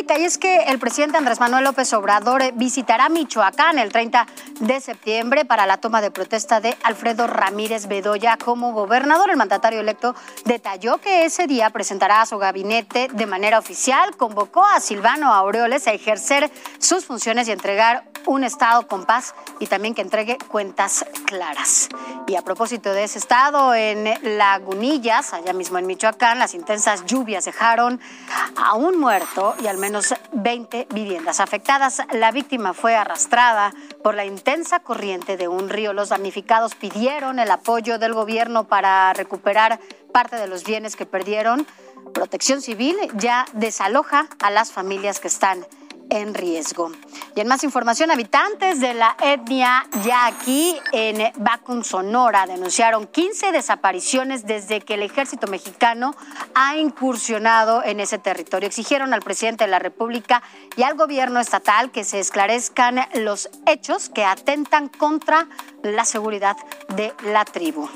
y es que el presidente Andrés Manuel López Obrador visitará Michoacán el 30 de septiembre para la toma de protesta de Alfredo Ramírez Bedoya como gobernador. El mandatario electo detalló que ese día presentará a su gabinete de manera oficial, convocó a Silvano Aureoles a ejercer sus funciones y entregar un Estado con paz y también que entregue cuentas claras. Y a propósito de ese estado, en Lagunillas, allá mismo en Michoacán, las intensas lluvias dejaron a un muerto y al menos 20 viviendas afectadas. La víctima fue arrastrada por la intensa corriente de un río. Los damnificados pidieron el apoyo del gobierno para recuperar parte de los bienes que perdieron. Protección Civil ya desaloja a las familias que están en riesgo. Y en más información, habitantes de la etnia Yaqui en Bacun, Sonora, denunciaron 15 desapariciones desde que el ejército mexicano ha incursionado en ese territorio. Exigieron al presidente de la República y al gobierno estatal que se esclarezcan los hechos que atentan contra la seguridad de la tribu.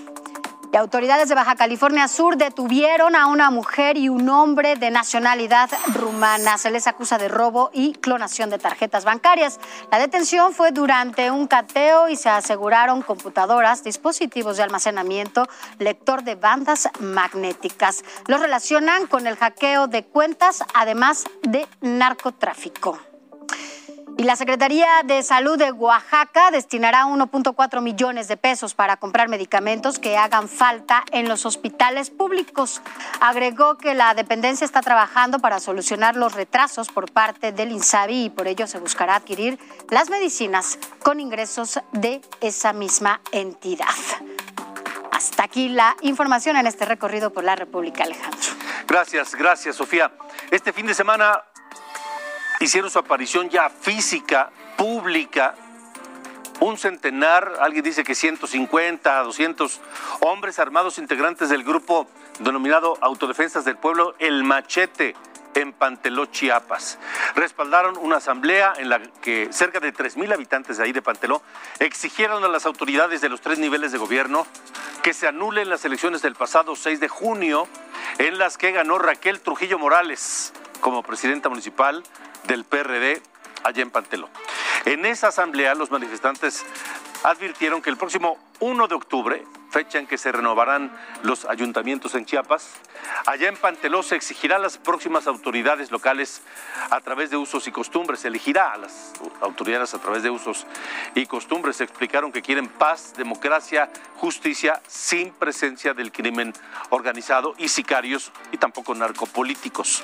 Y autoridades de Baja California Sur detuvieron a una mujer y un hombre de nacionalidad rumana. Se les acusa de robo y clonación de tarjetas bancarias. La detención fue durante un cateo y se aseguraron computadoras, dispositivos de almacenamiento, lector de bandas magnéticas. Los relacionan con el hackeo de cuentas, además de narcotráfico. Y la Secretaría de Salud de Oaxaca destinará 1.4 millones de pesos para comprar medicamentos que hagan falta en los hospitales públicos. Agregó que la dependencia está trabajando para solucionar los retrasos por parte del INSABI y por ello se buscará adquirir las medicinas con ingresos de esa misma entidad. Hasta aquí la información en este recorrido por la República, Alejandro. Gracias, gracias, Sofía. Este fin de semana hicieron su aparición ya física, pública, un centenar, alguien dice que 150, 200 hombres armados integrantes del grupo denominado Autodefensas del Pueblo, El Machete, en Panteló, Chiapas. Respaldaron una asamblea en la que cerca de 3.000 habitantes de ahí de Panteló exigieron a las autoridades de los tres niveles de gobierno que se anulen las elecciones del pasado 6 de junio en las que ganó Raquel Trujillo Morales como presidenta municipal del PRD allá en Panteló. En esa asamblea los manifestantes advirtieron que el próximo 1 de octubre, fecha en que se renovarán los ayuntamientos en Chiapas, allá en Panteló se exigirá a las próximas autoridades locales a través de usos y costumbres, se elegirá a las autoridades a través de usos y costumbres. Explicaron que quieren paz, democracia, justicia sin presencia del crimen organizado y sicarios y tampoco narcopolíticos.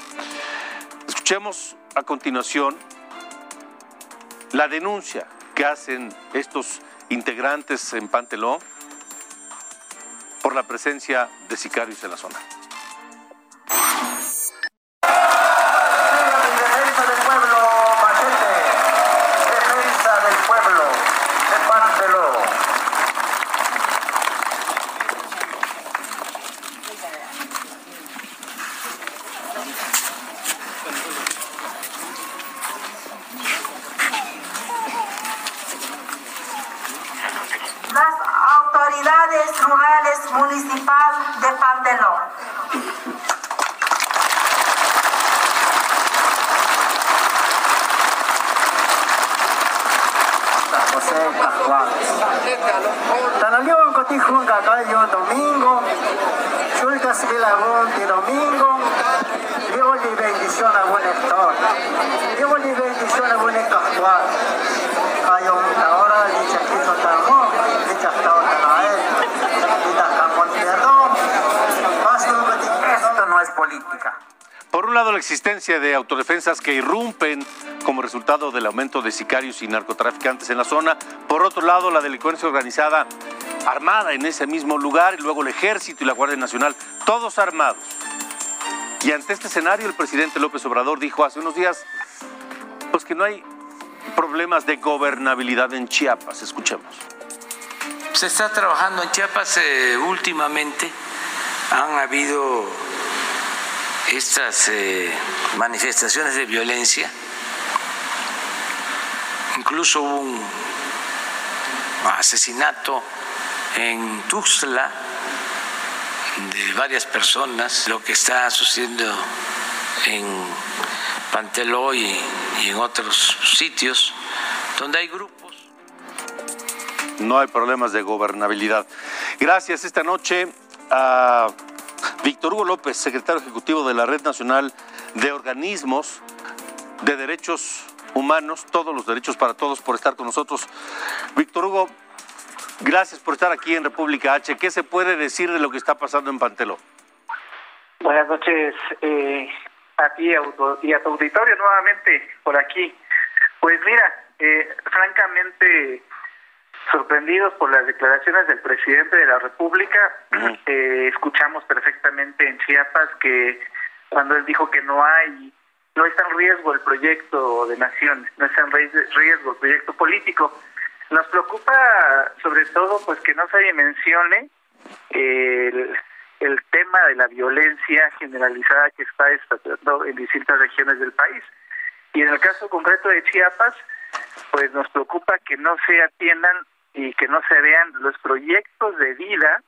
Escuchemos a continuación la denuncia que hacen estos integrantes en Panteló por la presencia de sicarios en la zona. Existencia de autodefensas que irrumpen como resultado del aumento de sicarios y narcotraficantes en la zona. Por otro lado, la delincuencia organizada armada en ese mismo lugar y luego el ejército y la Guardia Nacional, todos armados. Y ante este escenario, el presidente López Obrador dijo hace unos días, pues que no hay problemas de gobernabilidad en Chiapas. Escuchemos. Se está trabajando en Chiapas eh, últimamente. Han habido estas eh, manifestaciones de violencia. Incluso un asesinato en Tuxtla de varias personas, lo que está sucediendo en Panteló y, y en otros sitios donde hay grupos. No hay problemas de gobernabilidad. Gracias esta noche a Víctor Hugo López, secretario ejecutivo de la Red Nacional de Organismos de Derechos Humanos, todos los derechos para todos, por estar con nosotros. Víctor Hugo, gracias por estar aquí en República H. ¿Qué se puede decir de lo que está pasando en Panteló? Buenas noches eh, a ti y a tu auditorio nuevamente por aquí. Pues mira, eh, francamente sorprendidos por las declaraciones del presidente de la República. Eh, escuchamos perfectamente en Chiapas que cuando él dijo que no hay, no está en riesgo el proyecto de nación, no está en riesgo el proyecto político. Nos preocupa sobre todo pues que no se dimensione el, el tema de la violencia generalizada que está estallando en distintas regiones del país. Y en el caso concreto de Chiapas, pues nos preocupa que no se atiendan y que no se vean los proyectos de vida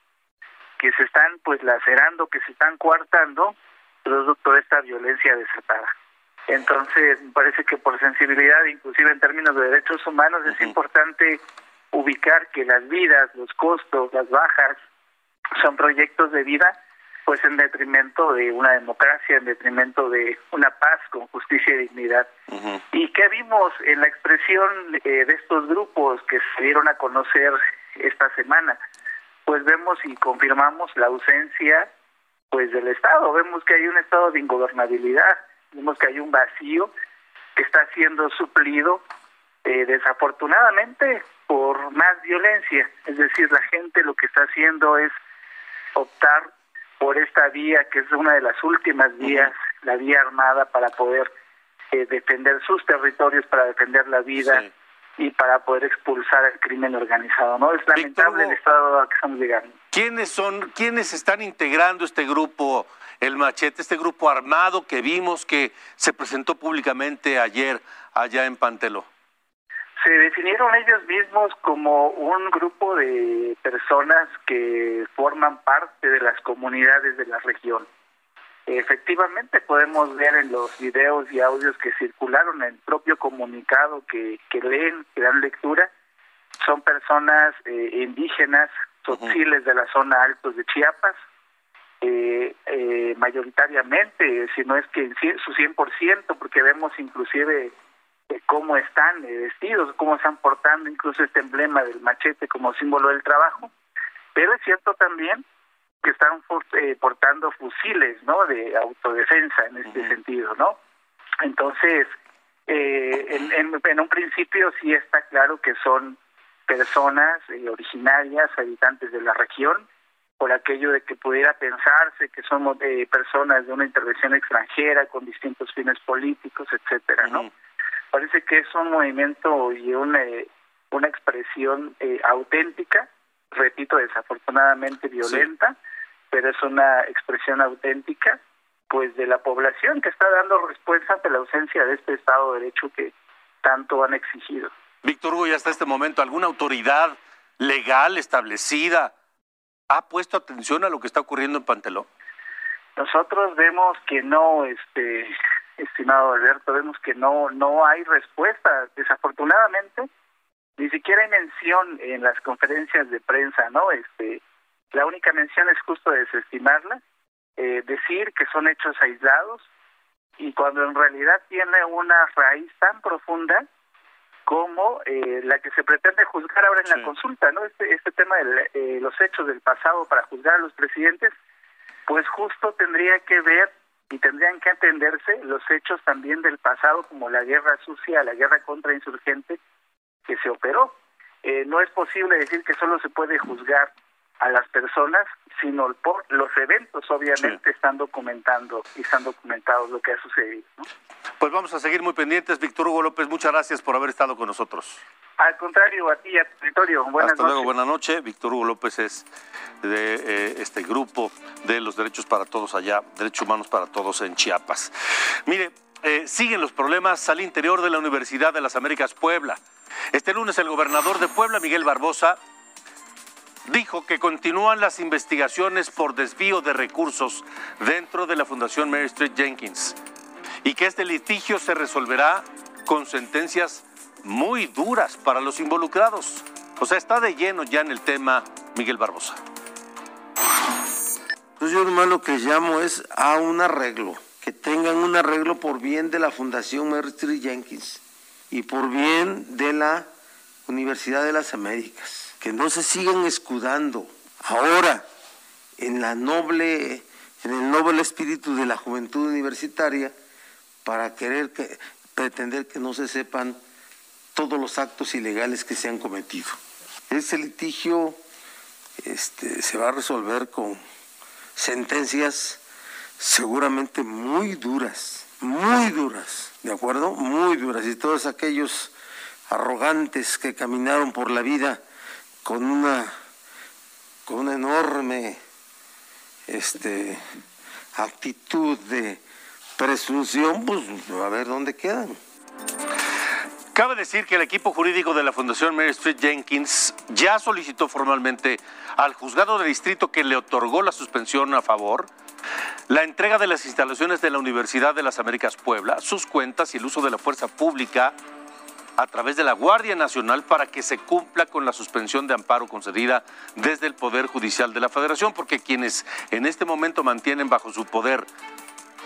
que se están pues lacerando, que se están coartando producto de esta violencia desatada. Entonces, me parece que por sensibilidad, inclusive en términos de derechos humanos, es importante ubicar que las vidas, los costos, las bajas, son proyectos de vida pues en detrimento de una democracia, en detrimento de una paz con justicia y dignidad. ¿Y qué vimos en la expresión eh, de estos grupos que se dieron a conocer esta semana? Pues vemos y confirmamos la ausencia pues del Estado, vemos que hay un estado de ingobernabilidad, vemos que hay un vacío que está siendo suplido eh, desafortunadamente por más violencia, es decir, la gente lo que está haciendo es optar por esta vía que es una de las últimas vías, la vía armada para poder eh, defender sus territorios, para defender la vida y para poder expulsar el crimen organizado. No es lamentable el estado al que estamos llegando. ¿Quiénes son, quiénes están integrando este grupo, el Machete, este grupo armado que vimos que se presentó públicamente ayer allá en Panteló? Se definieron ellos mismos como un grupo de personas que forman parte de las comunidades de la región. efectivamente podemos ver en los videos y audios que circularon en el propio comunicado que, que leen, que dan lectura, son personas eh, indígenas, tzotziles de la zona altos de Chiapas, eh, eh, mayoritariamente, si no es que en su 100%, porque vemos inclusive cómo están vestidos, cómo están portando incluso este emblema del machete como símbolo del trabajo, pero es cierto también que están eh, portando fusiles, ¿no? De autodefensa en este sentido, ¿no? Entonces, eh, en, en, un principio sí está claro que son personas eh, originarias, habitantes de la región, por aquello de que pudiera pensarse que somos eh, personas de una intervención extranjera con distintos fines políticos, etcétera, ¿no? Parece que es un movimiento y una, una expresión auténtica, repito, desafortunadamente violenta, pero es una expresión auténtica pues de la población que está dando respuesta ante la ausencia de este Estado de Derecho que tanto han exigido. Víctor Hugo, y hasta este momento, ¿alguna autoridad legal establecida ha puesto atención a lo que está ocurriendo en Panteló? Nosotros vemos que no, este, estimado Alberto, vemos que no, no hay respuesta. Desafortunadamente, ni siquiera hay mención en las conferencias de prensa, ¿no? Este, la única mención es justo desestimarla, eh, decir que son hechos aislados y cuando en realidad tiene una raíz tan profunda como eh, la que se pretende juzgar ahora en la consulta, ¿no? Este, este tema de eh, los hechos del pasado para juzgar a los presidentes, pues justo tendría que ver y tendrían que entenderse los hechos también del pasado como la guerra sucia, la guerra contra insurgente que se operó. no es posible decir que solo se puede juzgar a las personas, sino por los eventos, obviamente, están documentando y están documentados lo que ha sucedido. Pues vamos a seguir muy pendientes. Víctor Hugo López, muchas gracias por haber estado con nosotros. Al contrario, a ti a tu territorio. Buenas Hasta luego, buenas noches. Víctor Hugo López es de eh, este grupo de los derechos para todos allá, derechos humanos para todos en Chiapas. Mire, eh, siguen los problemas al interior de la Universidad de las Américas Puebla. Este lunes el gobernador de Puebla, Miguel Barbosa, dijo que continúan las investigaciones por desvío de recursos dentro de la Fundación Mary Street Jenkins y que este litigio se resolverá con sentencias muy duras para los involucrados. O sea, está de lleno ya en el tema Miguel Barbosa. Pues yo nomás lo que llamo es a un arreglo, que tengan un arreglo por bien de la Fundación Mary Street Jenkins y por bien de la Universidad de las Américas que no se sigan escudando ahora en la noble en el noble espíritu de la juventud universitaria para querer que, pretender que no se sepan todos los actos ilegales que se han cometido. Ese litigio este, se va a resolver con sentencias seguramente muy duras, muy duras, ¿de acuerdo? Muy duras. Y todos aquellos arrogantes que caminaron por la vida con una con una enorme este actitud de presunción, pues a ver dónde quedan. Cabe decir que el equipo jurídico de la Fundación Mary Street Jenkins ya solicitó formalmente al juzgado de distrito que le otorgó la suspensión a favor la entrega de las instalaciones de la Universidad de las Américas Puebla, sus cuentas y el uso de la fuerza pública a través de la Guardia Nacional para que se cumpla con la suspensión de amparo concedida desde el Poder Judicial de la Federación, porque quienes en este momento mantienen bajo su poder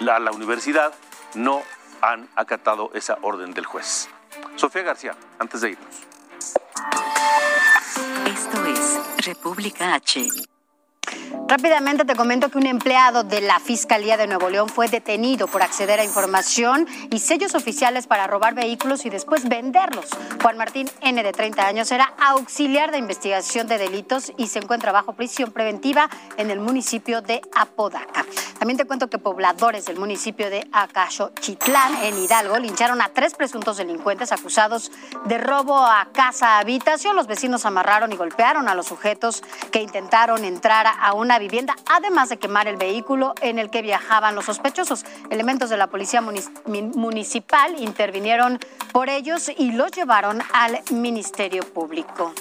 la, la universidad no han acatado esa orden del juez. Sofía García, antes de irnos. Esto es República H. Rápidamente te comento que un empleado de la Fiscalía de Nuevo León fue detenido por acceder a información y sellos oficiales para robar vehículos y después venderlos. Juan Martín N, de 30 años, era auxiliar de investigación de delitos y se encuentra bajo prisión preventiva en el municipio de Apodaca. También te cuento que pobladores del municipio de Acachochitlán, en Hidalgo, lincharon a tres presuntos delincuentes acusados de robo a casa habitación. Los vecinos amarraron y golpearon a los sujetos que intentaron entrar a una vivienda, además de quemar el vehículo en el que viajaban los sospechosos. Elementos de la policía municipal intervinieron por ellos y los llevaron al Ministerio Público.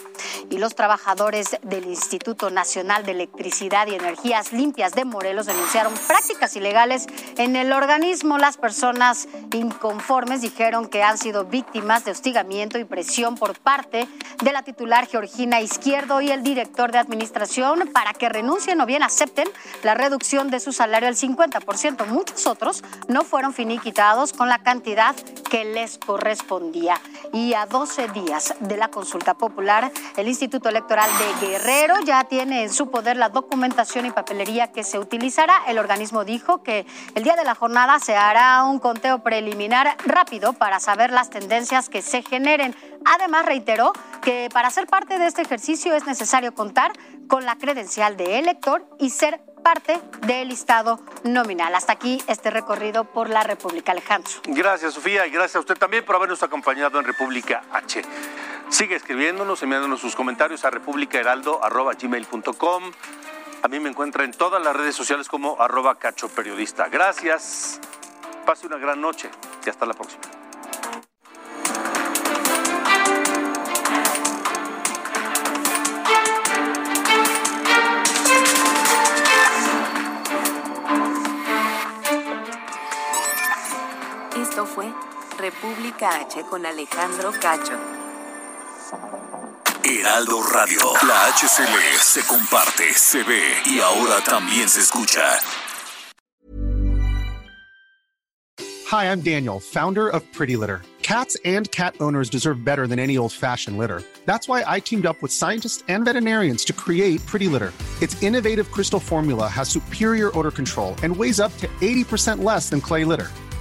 Y los trabajadores del Instituto Nacional de Electricidad y Energías Limpias de Morelos denunciaron prácticas ilegales en el organismo. Las personas inconformes dijeron que han sido víctimas de hostigamiento y presión por parte de la titular Georgina Izquierdo y el director de administración para que renuncien o bien acepten la reducción de su salario al 50%. Muchos otros no fueron finiquitados con la cantidad que les correspondía. Y a 12 días de la consulta popular, el Instituto Electoral de Guerrero ya tiene en su poder la documentación y papelería que se utilizará. El organismo dijo que el día de la jornada se hará un conteo preliminar rápido para saber las tendencias que se generen. Además, reiteró que para ser parte de este ejercicio es necesario contar con la credencial de elector y ser parte del listado nominal. Hasta aquí este recorrido por la República Alejandro. Gracias, Sofía, y gracias a usted también por habernos acompañado en República H. Sigue escribiéndonos, enviándonos sus comentarios a republicaheraldo.gmail.com. A mí me encuentra en todas las redes sociales como arroba cacho periodista. Gracias. Pase una gran noche y hasta la próxima. Esto fue República H con Alejandro Cacho. Heraldo Radio. La HCL se comparte, se ve y ahora también se escucha. Hi, I'm Daniel, founder of Pretty Litter. Cats and cat owners deserve better than any old-fashioned litter. That's why I teamed up with scientists and veterinarians to create Pretty Litter. Its innovative crystal formula has superior odor control and weighs up to 80% less than clay litter.